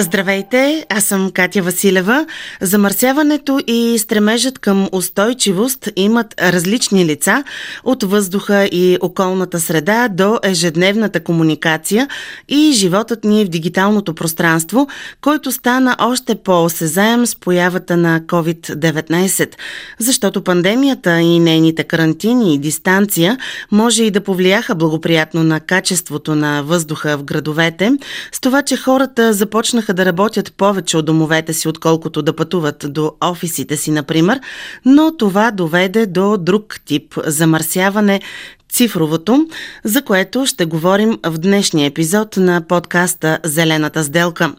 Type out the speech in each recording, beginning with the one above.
Здравейте, аз съм Катя Василева. Замърсяването и стремежът към устойчивост имат различни лица от въздуха и околната среда до ежедневната комуникация и животът ни в дигиталното пространство, който стана още по-осезаем с появата на COVID-19. Защото пандемията и нейните карантини и дистанция може и да повлияха благоприятно на качеството на въздуха в градовете, с това, че хората започнаха започнаха да работят повече от домовете си, отколкото да пътуват до офисите си, например, но това доведе до друг тип замърсяване, цифровото, за което ще говорим в днешния епизод на подкаста Зелената сделка.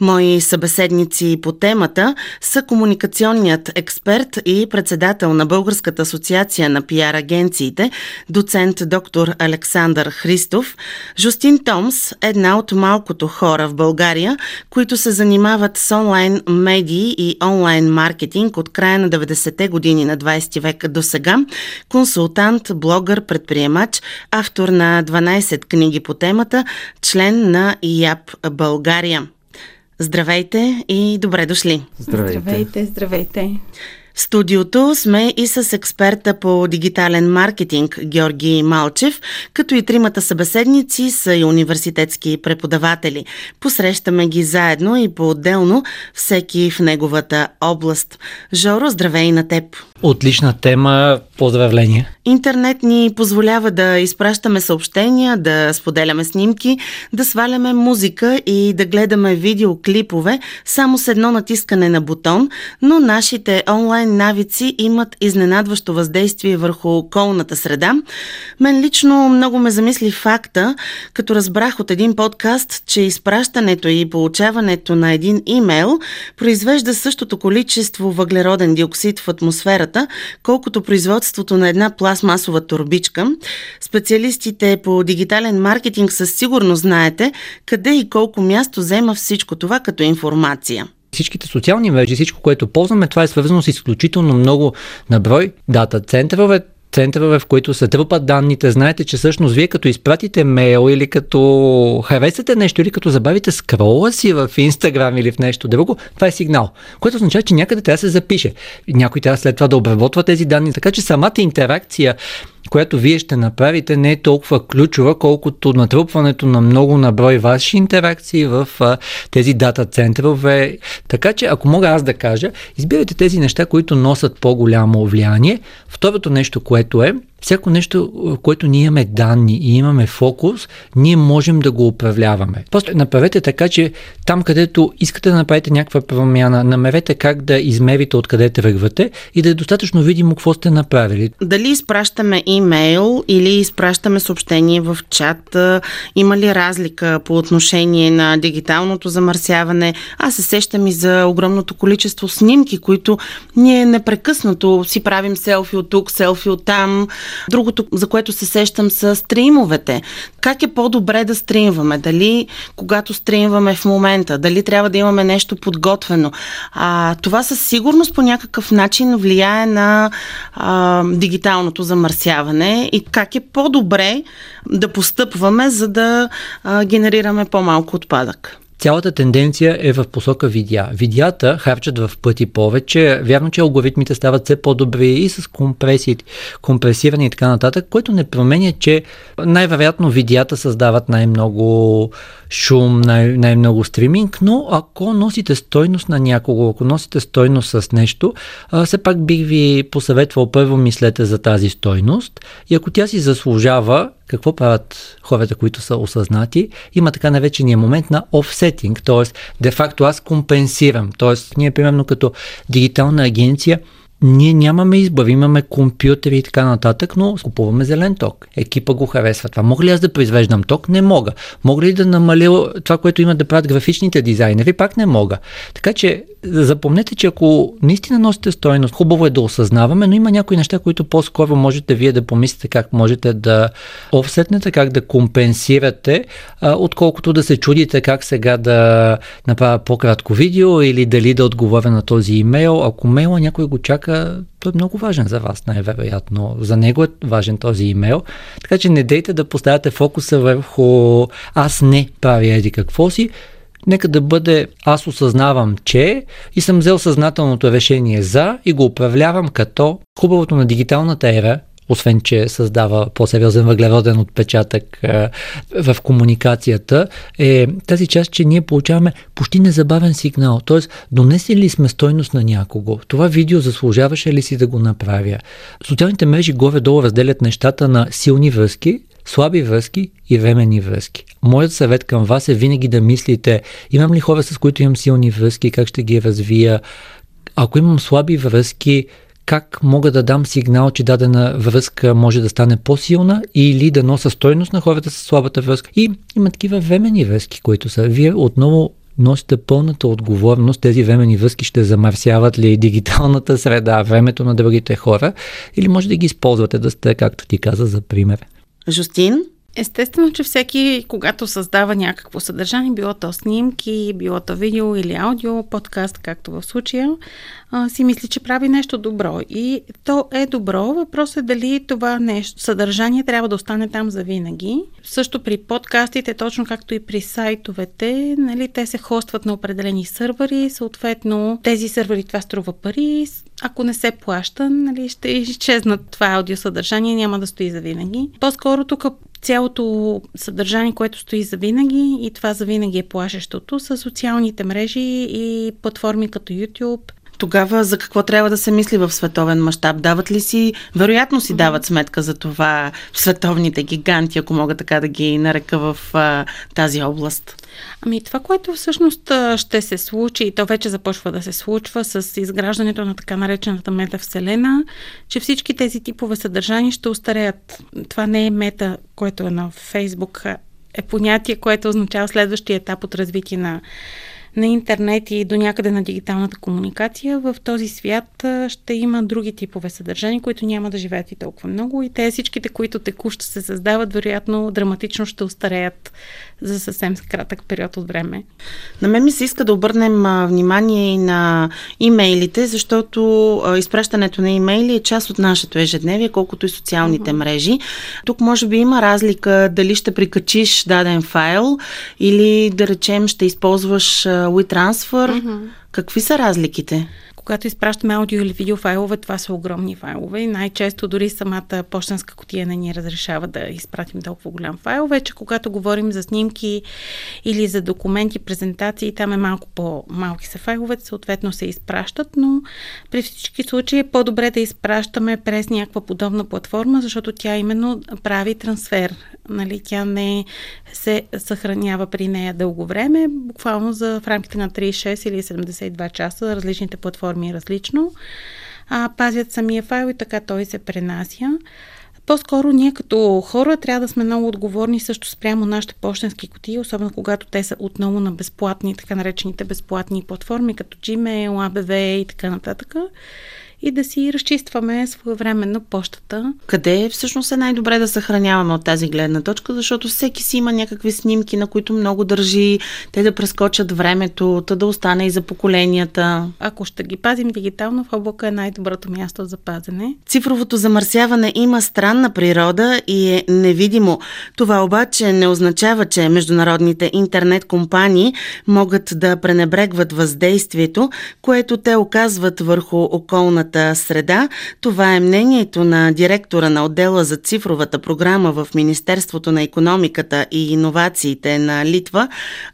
Мои събеседници по темата са комуникационният експерт и председател на Българската асоциация на пиар агенциите, доцент доктор Александър Христов, Жустин Томс, една от малкото хора в България, които се занимават с онлайн медии и онлайн маркетинг от края на 90-те години на 20 век до сега, консултант, блогър, предприятел предприемач, автор на 12 книги по темата, член на ИАП България. Здравейте и добре дошли! Здравейте! Здравейте! здравейте. В студиото сме и с експерта по дигитален маркетинг Георги Малчев, като и тримата събеседници са и университетски преподаватели. Посрещаме ги заедно и по-отделно, всеки в неговата област. Жоро, здравей на теб! Отлична тема, поздравления! Интернет ни позволява да изпращаме съобщения, да споделяме снимки, да сваляме музика и да гледаме видеоклипове само с едно натискане на бутон, но нашите онлайн навици имат изненадващо въздействие върху околната среда. Мен лично много ме замисли факта, като разбрах от един подкаст, че изпращането и получаването на един имейл произвежда същото количество въглероден диоксид в атмосферата, колкото производството на една пластмасова турбичка. Специалистите по дигитален маркетинг със сигурност знаете къде и колко място взема всичко това като информация всичките социални мрежи, всичко, което ползваме, това е свързано с изключително много наброй дата центрове центрове, в които се трупат данните. Знаете, че всъщност вие като изпратите мейл или като харесате нещо или като забавите скрола си в Инстаграм или в нещо друго, това е сигнал, което означава, че някъде трябва да се запише. Някой трябва след това да обработва тези данни, така че самата интеракция която вие ще направите, не е толкова ключова, колкото натрупването на много наброй ваши интеракции в а, тези дата центрове. Така че, ако мога аз да кажа, избирайте тези неща, които носят по-голямо влияние. Второто нещо, което е, всяко нещо, което ние имаме данни и имаме фокус, ние можем да го управляваме. Просто направете така, че там, където искате да направите някаква промяна, намерете как да измерите откъде тръгвате и да е достатъчно видимо какво сте направили. Дали изпращаме имейл или изпращаме съобщение в чат, има ли разлика по отношение на дигиталното замърсяване? Аз се сещам и за огромното количество снимки, които ние непрекъснато си правим селфи от тук, селфи от там, Другото, за което се сещам, са стримовете. Как е по-добре да стримваме? Дали когато стримваме в момента, дали трябва да имаме нещо подготвено? А, това със сигурност по някакъв начин влияе на а, дигиталното замърсяване и как е по-добре да постъпваме, за да а, генерираме по-малко отпадък цялата тенденция е в посока видеа. Видеята харчат в пъти повече. Вярно, че алгоритмите стават все по-добри и с компресии, компресиране и така нататък, което не променя, че най-вероятно видеята създават най-много шум, най- най-много стриминг, но ако носите стойност на някого, ако носите стойност с нещо, все пак бих ви посъветвал първо мислете за тази стойност и ако тя си заслужава, какво правят хората, които са осъзнати? Има така наречения момент на офсетинг, т.е. де-факто аз компенсирам. Т.е. ние, примерно, като дигитална агенция, ние нямаме избор, имаме компютъри и така нататък, но купуваме зелен ток. Екипа го харесва това. Мога ли аз да произвеждам ток? Не мога. Мога ли да намаля това, което има да правят графичните дизайнери? Пак не мога. Така че запомнете, че ако наистина носите стойност, хубаво е да осъзнаваме, но има някои неща, които по-скоро можете вие да помислите как можете да офсетнете, как да компенсирате, отколкото да се чудите как сега да направя по-кратко видео или дали да отговоря на този имейл. Ако мейла някой го чака, той е много важен за вас, най-вероятно. За него е важен този имейл. Така че не дейте да поставяте фокуса върху аз не правя еди какво си, нека да бъде аз осъзнавам, че и съм взел съзнателното решение за и го управлявам като хубавото на дигиталната ера, освен че създава по-сериозен въглероден отпечатък е, в комуникацията, е тази част, че ние получаваме почти незабавен сигнал. Тоест, донесли ли сме стойност на някого? Това видео заслужаваше ли си да го направя? Социалните мрежи горе-долу разделят нещата на силни връзки, слаби връзки и временни връзки. Моят съвет към вас е винаги да мислите, имам ли хора с които имам силни връзки, как ще ги развия. Ако имам слаби връзки, как мога да дам сигнал, че дадена връзка може да стане по-силна или да носа стойност на хората с слабата връзка. И има такива временни връзки, които са. Вие отново носите пълната отговорност, тези времени връзки ще замърсяват ли дигиталната среда, времето на другите хора, или може да ги използвате да сте, както ти каза, за пример. Жустин? Естествено, че всеки, когато създава някакво съдържание, било то снимки, било то видео или аудио, подкаст, както в случая, си мисли, че прави нещо добро. И то е добро. Въпросът е дали това нещо, съдържание трябва да остане там за винаги. Също при подкастите, точно както и при сайтовете, нали, те се хостват на определени сървъри, съответно тези сървъри това струва пари, ако не се плаща, нали, ще изчезнат това аудиосъдържание, няма да стои за винаги. По-скоро тук цялото съдържание, което стои за винаги и това за винаги е плашещото, са социалните мрежи и платформи като YouTube, тогава за какво трябва да се мисли в световен мащаб? Дават ли си, вероятно си дават сметка за това световните гиганти, ако мога така да ги нарека в а, тази област? Ами това, което всъщност ще се случи, и то вече започва да се случва с изграждането на така наречената метавселена, че всички тези типове съдържания ще устареят. Това не е мета, което е на Фейсбук, е понятие, което означава следващия етап от развитие на на интернет и до някъде на дигиталната комуникация, в този свят ще има други типове съдържания, които няма да живеят и толкова много и те всичките, които текущо се създават, вероятно драматично ще устареят за съвсем кратък период от време. На мен ми се иска да обърнем внимание и на имейлите, защото изпращането на имейли е част от нашето ежедневие, колкото и социалните uh-huh. мрежи. Тук може би има разлика дали ще прикачиш даден файл или да речем ще използваш WeTransfer. Uh-huh. Какви са разликите? Когато изпращаме аудио или видео файлове, това са огромни файлове и най-често дори самата почтенска котия не ни разрешава да изпратим толкова голям файл. Вече когато говорим за снимки или за документи, презентации, там е малко по-малки са файловете, съответно се изпращат, но при всички случаи е по-добре да изпращаме през някаква подобна платформа, защото тя именно прави трансфер. Нали, тя не се съхранява при нея дълго време, буквално за в рамките на 36 или 72 часа различните платформи форми различно, а, пазят самия файл и така той се пренася. По-скоро ние като хора трябва да сме много отговорни също спрямо нашите почтенски кутии, особено когато те са отново на безплатни, така наречените безплатни платформи, като Gmail, ABV и така нататък и да си разчистваме своевременно почтата. Къде всъщност е най-добре да съхраняваме от тази гледна точка, защото всеки си има някакви снимки, на които много държи, те да прескочат времето, та да остане и за поколенията. Ако ще ги пазим дигитално, в облака е най-доброто място за пазене. Цифровото замърсяване има странна природа и е невидимо. Това обаче не означава, че международните интернет компании могат да пренебрегват въздействието, което те оказват върху околната цифровата среда. Това е мнението на директора на отдела за цифровата програма в Министерството на економиката и иновациите на Литва,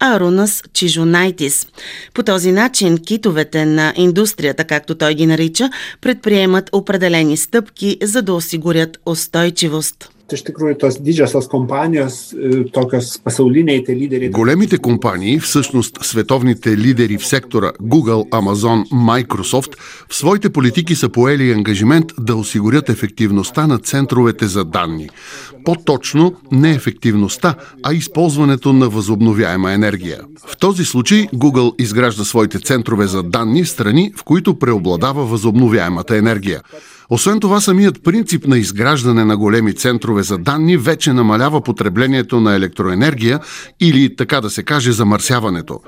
Арунас Чижонайтис. По този начин китовете на индустрията, както той ги нарича, предприемат определени стъпки, за да осигурят устойчивост. Iš tikrųjų tos didžiosios kompanijos, tokios pasauliniai те лидери. Големите компании, всъщност световните лидери в сектора Google, Amazon, Microsoft, в своите политики са поели ангажимент да осигурят ефективността на центровете за данни. По-точно не ефективността, а използването на възобновяема енергия. В този случай Google изгражда своите центрове за данни в страни, в които преобладава възобновяемата енергия. Освен това, самият принцип на изграждане на големи центрове за данни вече намалява потреблението на електроенергия или, така да се каже, замърсяването.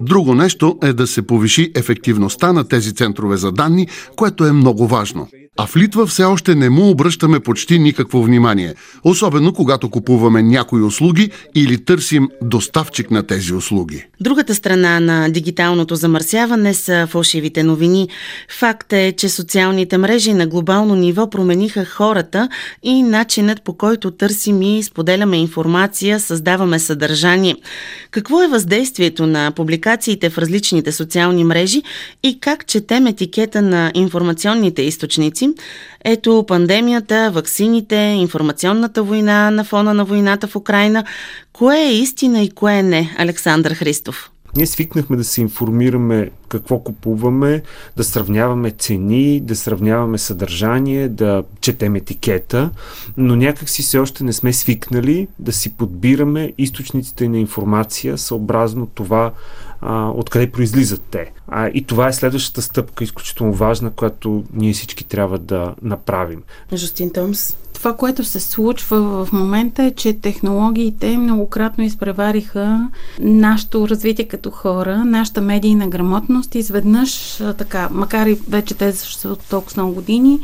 Друго нещо е да се повиши ефективността на тези центрове за данни, което е много важно. А в Литва все още не му обръщаме почти никакво внимание, особено когато купуваме някои услуги или търсим доставчик на тези услуги. Другата страна на дигиталното замърсяване са фалшивите новини. Факт е, че социалните мрежи на глобално ниво промениха хората и начинът по който търсим и споделяме информация, създаваме съдържание. Какво е въздействието на публикациите в различните социални мрежи и как четем етикета на информационните източници? Ето пандемията, ваксините, информационната война на фона на войната в Украина. Кое е истина и кое не, Александър Христов? Ние свикнахме да се информираме какво купуваме, да сравняваме цени, да сравняваме съдържание, да четем етикета, но някак си все още не сме свикнали да си подбираме източниците на информация съобразно това, а, откъде произлизат те. А, и това е следващата стъпка, изключително важна, която ние всички трябва да направим. Жустин Томс. Това, което се случва в момента е, че технологиите многократно изпревариха нашето развитие като хора, нашата медийна грамотност. Изведнъж, така, макар и вече те са толкова много години,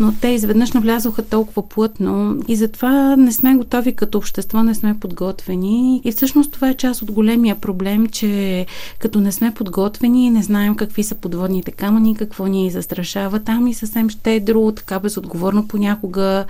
но те изведнъж навлязоха толкова плътно и затова не сме готови като общество, не сме подготвени. И всъщност това е част от големия проблем, че като не сме подготвени, не знаем какви са подводните камъни, какво ни застрашава там и съвсем щедро, така безотговорно понякога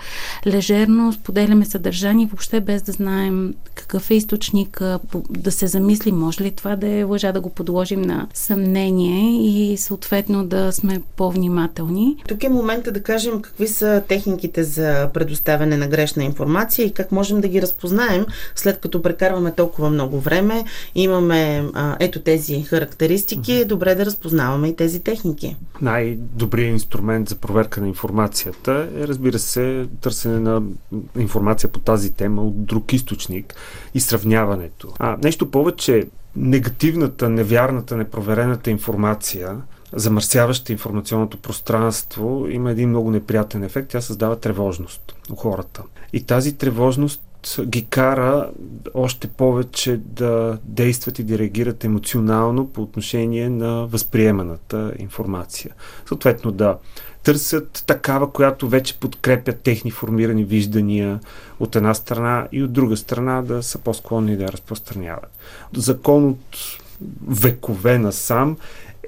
лежерно споделяме съдържание, въобще без да знаем какъв е източник, да се замисли, може ли това да е лъжа, да го подложим на съмнение и съответно да сме по-внимателни. Тук е момента да кажем какви са техниките за предоставяне на грешна информация и как можем да ги разпознаем, след като прекарваме толкова много време, имаме а, ето тези характеристики, е добре да разпознаваме и тези техники. Най-добрият инструмент за проверка на информацията е, разбира се, търсене на информация по тази тема от друг източник и сравняването. А нещо повече, негативната, невярната, непроверената информация, замърсяваща информационното пространство, има един много неприятен ефект. Тя създава тревожност у хората. И тази тревожност ги кара още повече да действат и да реагират емоционално по отношение на възприеманата информация. Съответно да търсят такава, която вече подкрепя техни формирани виждания от една страна и от друга страна да са по-склонни да я разпространяват. Закон от векове насам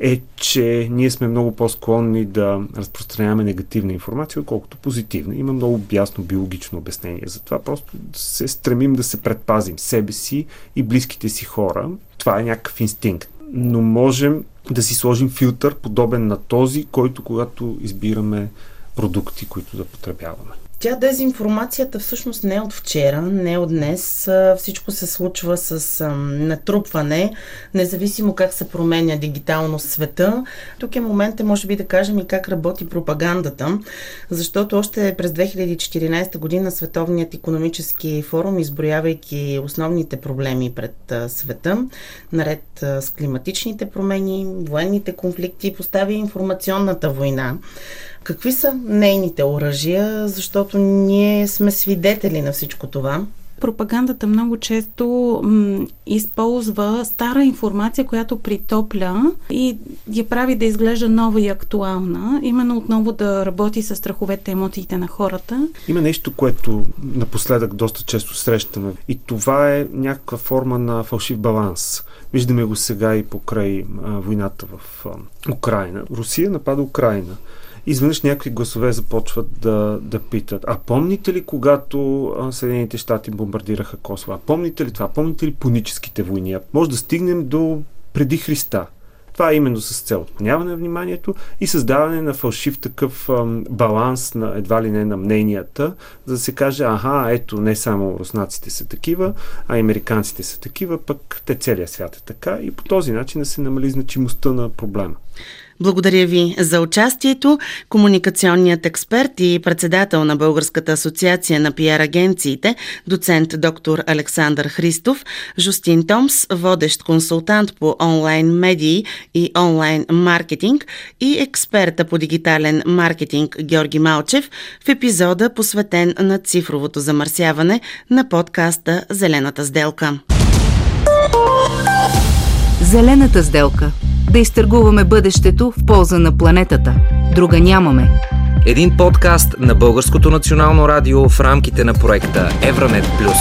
е, че ние сме много по-склонни да разпространяваме негативна информация, отколкото позитивна. Има много ясно биологично обяснение. Затова просто се стремим да се предпазим себе си и близките си хора. Това е някакъв инстинкт. Но можем да си сложим филтър, подобен на този, който когато избираме продукти, които да потребяваме. Тя дезинформацията всъщност не е от вчера, не е от днес. Всичко се случва с натрупване, независимо как се променя дигитално света. Тук е момента, може би да кажем и как работи пропагандата, защото още през 2014 година Световният економически форум, изброявайки основните проблеми пред света, наред с климатичните промени, военните конфликти, постави информационната война Какви са нейните оръжия, защото ние сме свидетели на всичко това? Пропагандата много често м, използва стара информация, която притопля и я прави да изглежда нова и актуална, именно отново да работи с страховете, емоциите на хората. Има нещо, което напоследък доста често срещаме и това е някаква форма на фалшив баланс. Виждаме го сега и покрай а, войната в а, Украина. Русия напада Украина изведнъж някакви гласове започват да, да питат, а помните ли когато Съединените щати бомбардираха Косово? А помните ли това? Помните ли пуническите войни? може да стигнем до преди Христа. Това е именно с цел отклоняване на вниманието и създаване на фалшив такъв ам, баланс на едва ли не на мненията, за да се каже, аха, ето не само руснаците са такива, а американците са такива, пък те целият свят е така и по този начин да се намали значимостта на проблема. Благодаря ви за участието. Комуникационният експерт и председател на Българската асоциация на пиар агенциите, доцент доктор Александър Христов, Жустин Томс, водещ консултант по онлайн медии и онлайн маркетинг и експерта по дигитален маркетинг Георги Малчев в епизода посветен на цифровото замърсяване на подкаста Зелената сделка. Зелената сделка – да изтъргуваме бъдещето в полза на планетата. Друга нямаме. Един подкаст на Българското национално радио в рамките на проекта Евранет Плюс.